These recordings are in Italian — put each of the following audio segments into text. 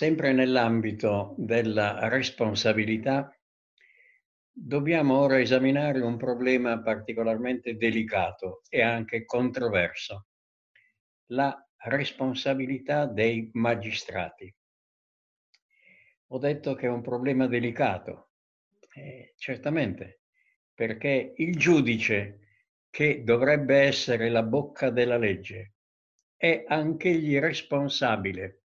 Sempre nell'ambito della responsabilità, dobbiamo ora esaminare un problema particolarmente delicato e anche controverso, la responsabilità dei magistrati. Ho detto che è un problema delicato, eh, certamente, perché il giudice che dovrebbe essere la bocca della legge è anch'egli responsabile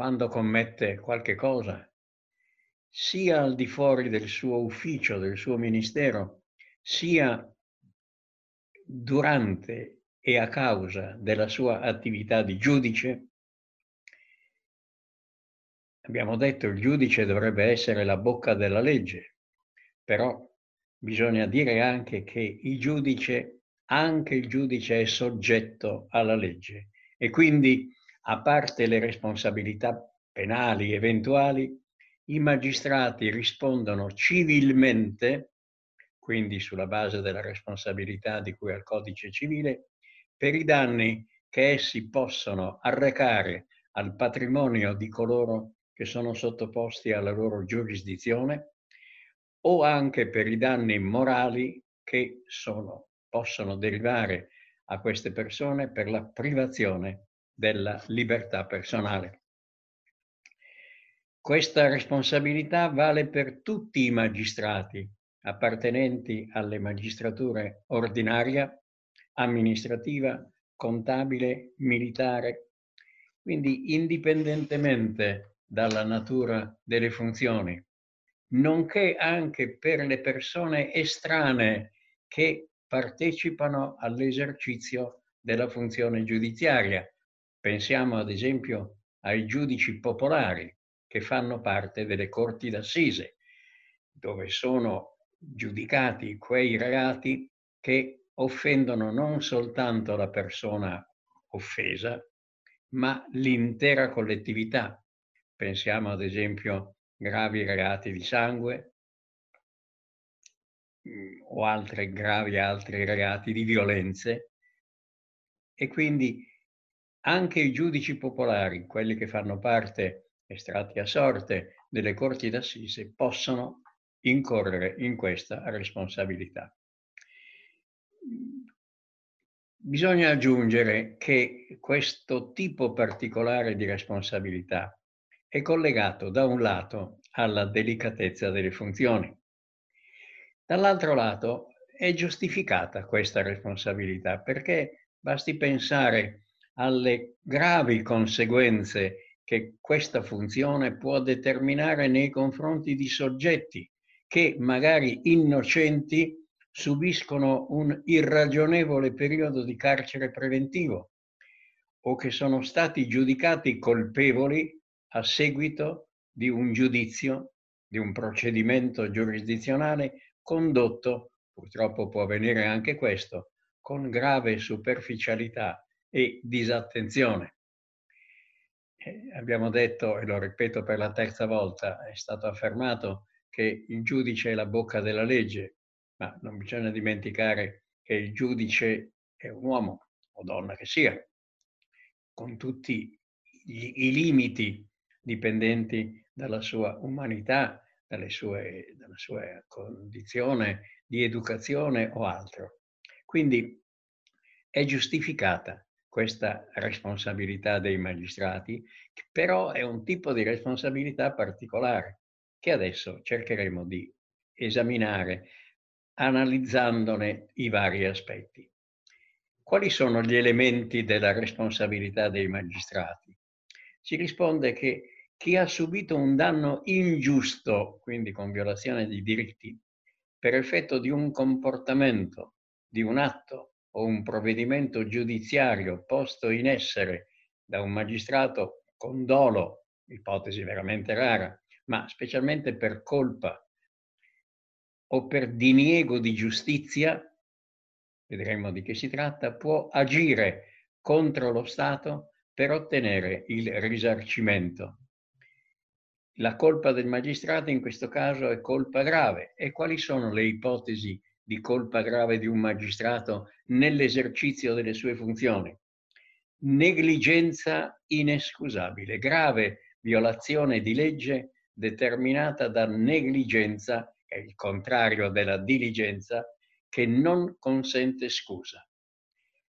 quando commette qualche cosa, sia al di fuori del suo ufficio, del suo ministero, sia durante e a causa della sua attività di giudice, abbiamo detto il giudice dovrebbe essere la bocca della legge, però bisogna dire anche che il giudice, anche il giudice è soggetto alla legge e quindi a parte le responsabilità penali eventuali, i magistrati rispondono civilmente, quindi sulla base della responsabilità di cui al codice civile, per i danni che essi possono arrecare al patrimonio di coloro che sono sottoposti alla loro giurisdizione o anche per i danni morali che sono, possono derivare a queste persone per la privazione della libertà personale. Questa responsabilità vale per tutti i magistrati appartenenti alle magistrature ordinaria, amministrativa, contabile, militare, quindi indipendentemente dalla natura delle funzioni, nonché anche per le persone estranee che partecipano all'esercizio della funzione giudiziaria, Pensiamo ad esempio ai giudici popolari che fanno parte delle corti d'assise, dove sono giudicati quei reati che offendono non soltanto la persona offesa, ma l'intera collettività. Pensiamo ad esempio gravi reati di sangue mm, o altri gravi altri reati di violenze e quindi anche i giudici popolari, quelli che fanno parte, estratti a sorte, delle corti d'assise, possono incorrere in questa responsabilità. Bisogna aggiungere che questo tipo particolare di responsabilità è collegato da un lato alla delicatezza delle funzioni, dall'altro lato è giustificata questa responsabilità perché basti pensare alle gravi conseguenze che questa funzione può determinare nei confronti di soggetti che magari innocenti subiscono un irragionevole periodo di carcere preventivo o che sono stati giudicati colpevoli a seguito di un giudizio, di un procedimento giurisdizionale condotto, purtroppo può avvenire anche questo, con grave superficialità e disattenzione. Eh, abbiamo detto, e lo ripeto per la terza volta, è stato affermato che il giudice è la bocca della legge, ma non bisogna dimenticare che il giudice è un uomo o donna che sia, con tutti gli, i limiti dipendenti dalla sua umanità, sue, dalla sua condizione di educazione o altro. Quindi è giustificata questa responsabilità dei magistrati, che però è un tipo di responsabilità particolare che adesso cercheremo di esaminare analizzandone i vari aspetti. Quali sono gli elementi della responsabilità dei magistrati? Si risponde che chi ha subito un danno ingiusto, quindi con violazione di diritti, per effetto di un comportamento, di un atto o un provvedimento giudiziario posto in essere da un magistrato con dolo, ipotesi veramente rara, ma specialmente per colpa o per diniego di giustizia, vedremo di che si tratta, può agire contro lo Stato per ottenere il risarcimento. La colpa del magistrato in questo caso è colpa grave. E quali sono le ipotesi di colpa grave di un magistrato nell'esercizio delle sue funzioni. negligenza inescusabile, grave violazione di legge determinata da negligenza, è il contrario della diligenza, che non consente scusa.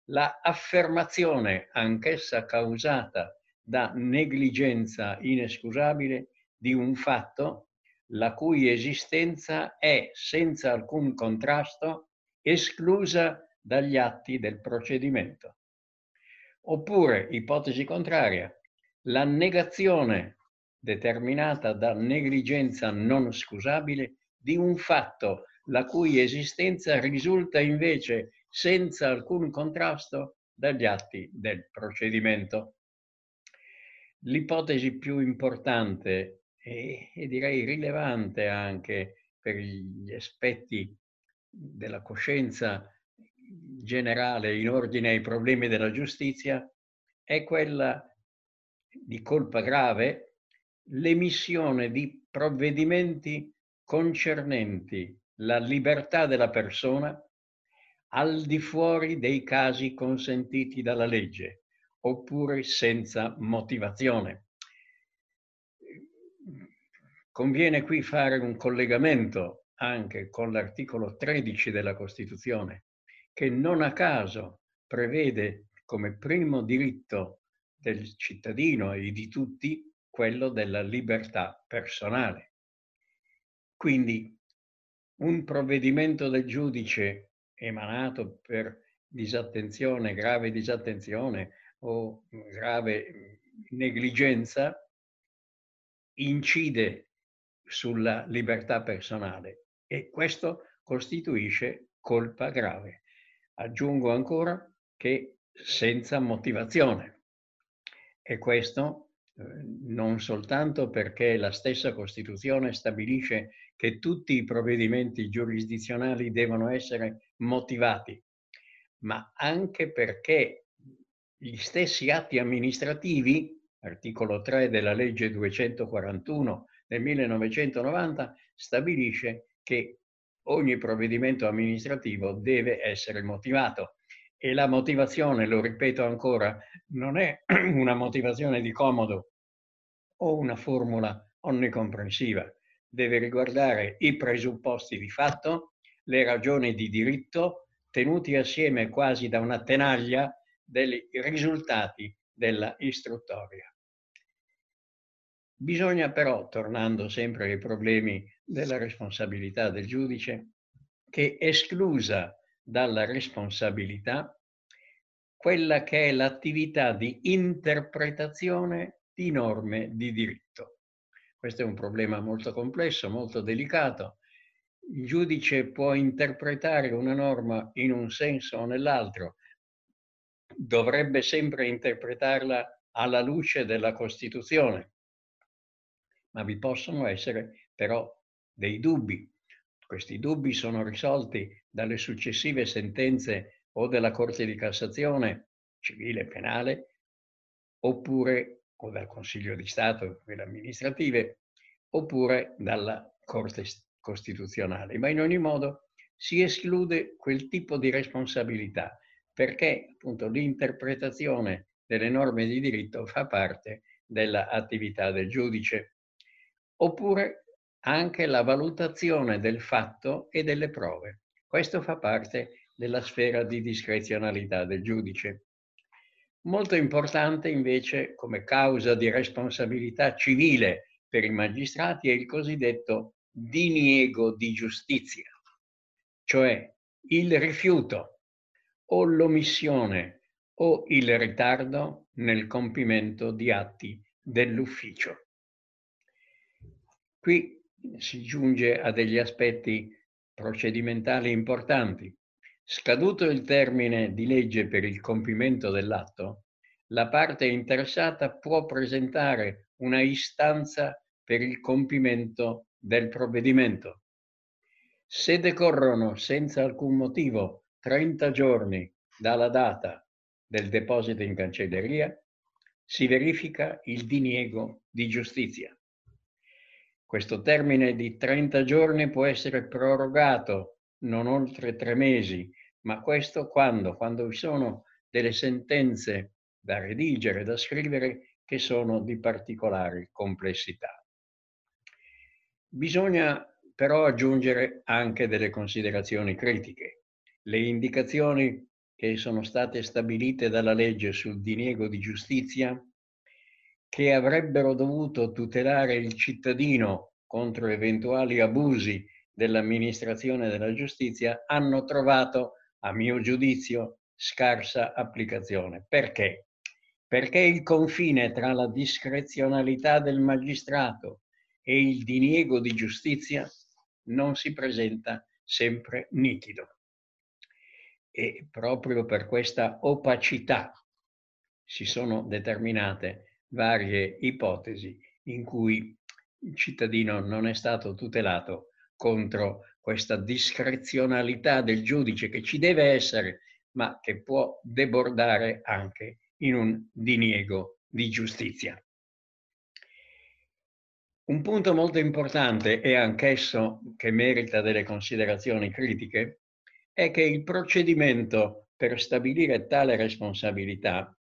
La affermazione, anch'essa causata da negligenza inescusabile, di un fatto la cui esistenza è senza alcun contrasto esclusa dagli atti del procedimento. Oppure, ipotesi contraria, la negazione determinata da negligenza non scusabile di un fatto la cui esistenza risulta invece senza alcun contrasto dagli atti del procedimento. L'ipotesi più importante e, e, direi rilevante anche per gli aspetti della coscienza generale in ordine ai problemi della giustizia è quella di colpa grave, l'emissione di provvedimenti concernenti la libertà della persona al di fuori dei casi consentiti dalla legge oppure senza motivazione. Conviene qui fare un collegamento anche con l'articolo 13 della Costituzione, che non a caso prevede come primo diritto del cittadino e di tutti quello della libertà personale. Quindi un provvedimento del giudice emanato per disattenzione, grave disattenzione o grave negligenza incide sulla libertà personale e questo costituisce colpa grave. Aggiungo ancora che senza motivazione. E questo eh, non soltanto perché la stessa Costituzione stabilisce che tutti i provvedimenti giurisdizionali devono essere motivati, ma anche perché gli stessi atti amministrativi, articolo 3 della legge 241 del 1990, stabilisce che ogni provvedimento amministrativo deve essere motivato. E la motivazione, lo ripeto ancora, non è una motivazione di comodo o una formula onnicomprensiva. Deve riguardare i presupposti di fatto, le ragioni di diritto, tenuti assieme quasi da una tenaglia dei risultati della istruttoria. Bisogna però, tornando sempre ai problemi della responsabilità del giudice, che esclusa dalla responsabilità quella che è l'attività di interpretazione di norme di diritto. Questo è un problema molto complesso, molto delicato. Il giudice può interpretare una norma in un senso o nell'altro, dovrebbe sempre interpretarla alla luce della Costituzione. Ma vi possono essere però dei dubbi. Questi dubbi sono risolti dalle successive sentenze o della Corte di Cassazione civile e penale, oppure o dal Consiglio di Stato, quelle amministrative, oppure dalla Corte Costituzionale. Ma in ogni modo si esclude quel tipo di responsabilità perché appunto l'interpretazione delle norme di diritto fa parte dell'attività del giudice, oppure anche la valutazione del fatto e delle prove. Questo fa parte della sfera di discrezionalità del giudice. Molto importante invece come causa di responsabilità civile per i magistrati è il cosiddetto diniego di giustizia, cioè il rifiuto o l'omissione o il ritardo nel compimento di atti dell'ufficio. Qui si giunge a degli aspetti procedimentali importanti. Scaduto il termine di legge per il compimento dell'atto, la parte interessata può presentare una istanza per il compimento del provvedimento. Se decorrono senza alcun motivo 30 giorni dalla data del deposito in cancelleria si verifica il diniego di giustizia. Questo termine di 30 giorni può essere prorogato non oltre tre mesi, ma questo quando? Quando vi sono delle sentenze da redigere, da scrivere, che sono di particolare complessità. Bisogna però aggiungere anche delle considerazioni critiche. Le indicazioni che sono state stabilite dalla legge sul diniego di giustizia, che avrebbero dovuto tutelare il cittadino contro eventuali abusi dell'amministrazione della giustizia, hanno trovato, a mio giudizio, scarsa applicazione. Perché? Perché il confine tra la discrezionalità del magistrato e il diniego di giustizia non si presenta sempre nitido. E proprio per questa opacità si sono determinate varie ipotesi in cui il cittadino non è stato tutelato contro questa discrezionalità del giudice che ci deve essere, ma che può debordare anche in un diniego di giustizia. Un punto molto importante e anch'esso che merita delle considerazioni critiche è che il procedimento per stabilire tale responsabilità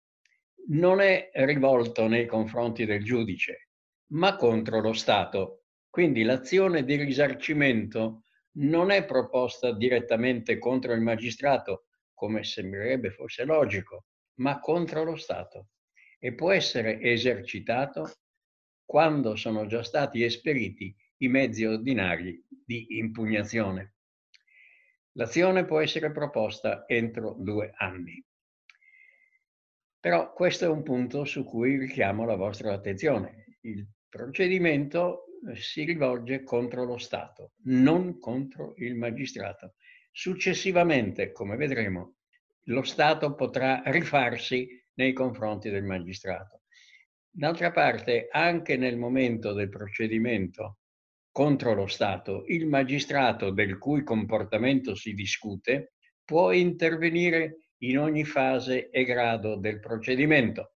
non è rivolto nei confronti del giudice, ma contro lo Stato. Quindi l'azione di risarcimento non è proposta direttamente contro il magistrato, come sembrerebbe fosse logico, ma contro lo Stato e può essere esercitato quando sono già stati esperiti i mezzi ordinari di impugnazione. L'azione può essere proposta entro due anni. Però questo è un punto su cui richiamo la vostra attenzione. Il procedimento eh, si rivolge contro lo Stato, non contro il magistrato. Successivamente, come vedremo, lo Stato potrà rifarsi nei confronti del magistrato. D'altra parte, anche nel momento del procedimento contro lo Stato, il magistrato del cui comportamento si discute può intervenire in ogni fase e grado del procedimento.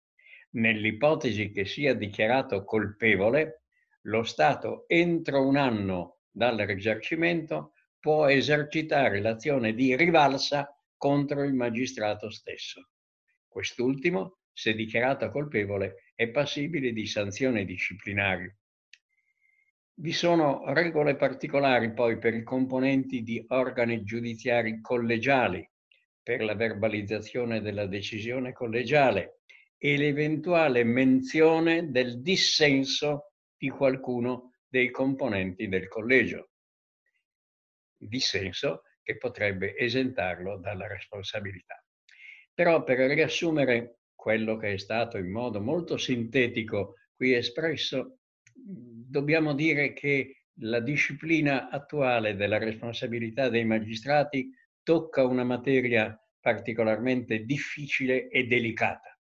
Nell'ipotesi che sia dichiarato colpevole, lo Stato entro un anno dal risarcimento può esercitare l'azione di rivalsa contro il magistrato stesso. Quest'ultimo, se dichiarato colpevole, è passibile di sanzioni disciplinari. Vi sono regole particolari poi per i componenti di organi giudiziari collegiali, per la verbalizzazione della decisione collegiale e l'eventuale menzione del dissenso di qualcuno dei componenti del collegio. Dissenso che potrebbe esentarlo dalla responsabilità. Però per riassumere quello che è stato in modo molto sintetico qui espresso, dobbiamo dire che la disciplina attuale della responsabilità dei magistrati tocca una materia particolarmente difficile e delicata.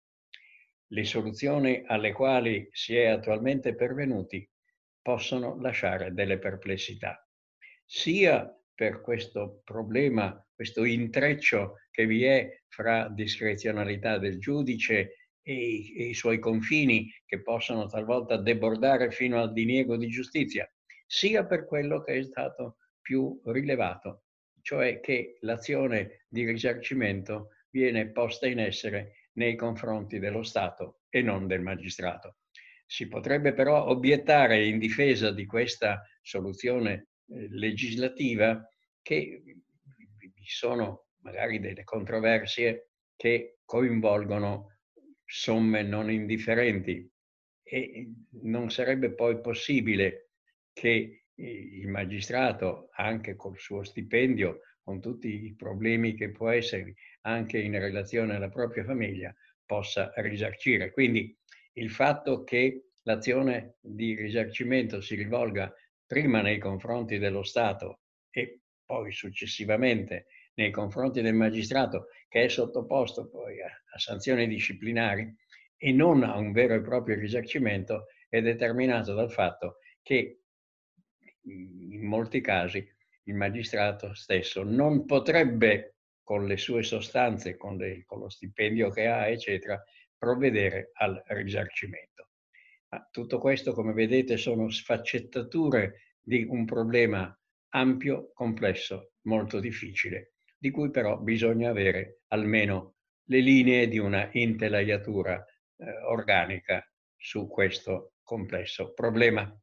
Le soluzioni alle quali si è attualmente pervenuti possono lasciare delle perplessità, sia per questo problema, questo intreccio che vi è fra discrezionalità del giudice e i, e i suoi confini che possono talvolta debordare fino al diniego di giustizia, sia per quello che è stato più rilevato, cioè che l'azione di risarcimento viene posta in essere nei confronti dello Stato e non del magistrato. Si potrebbe però obiettare in difesa di questa soluzione eh, legislativa che vi sono magari delle controversie che coinvolgono somme non indifferenti e non sarebbe poi possibile che il magistrato, anche col suo stipendio, con tutti i problemi che può essere anche in relazione alla propria famiglia, possa risarcire. Quindi il fatto che l'azione di risarcimento si rivolga prima nei confronti dello Stato e poi successivamente nei confronti del magistrato che è sottoposto poi a, a sanzioni disciplinari e non a un vero e proprio risarcimento è determinato dal fatto che in molti casi il magistrato stesso non potrebbe con le sue sostanze, con, le, con lo stipendio che ha, eccetera, provvedere al risarcimento. Ma tutto questo, come vedete, sono sfaccettature di un problema ampio, complesso, molto difficile, di cui però bisogna avere almeno le linee di una intelaiatura eh, organica su questo complesso problema.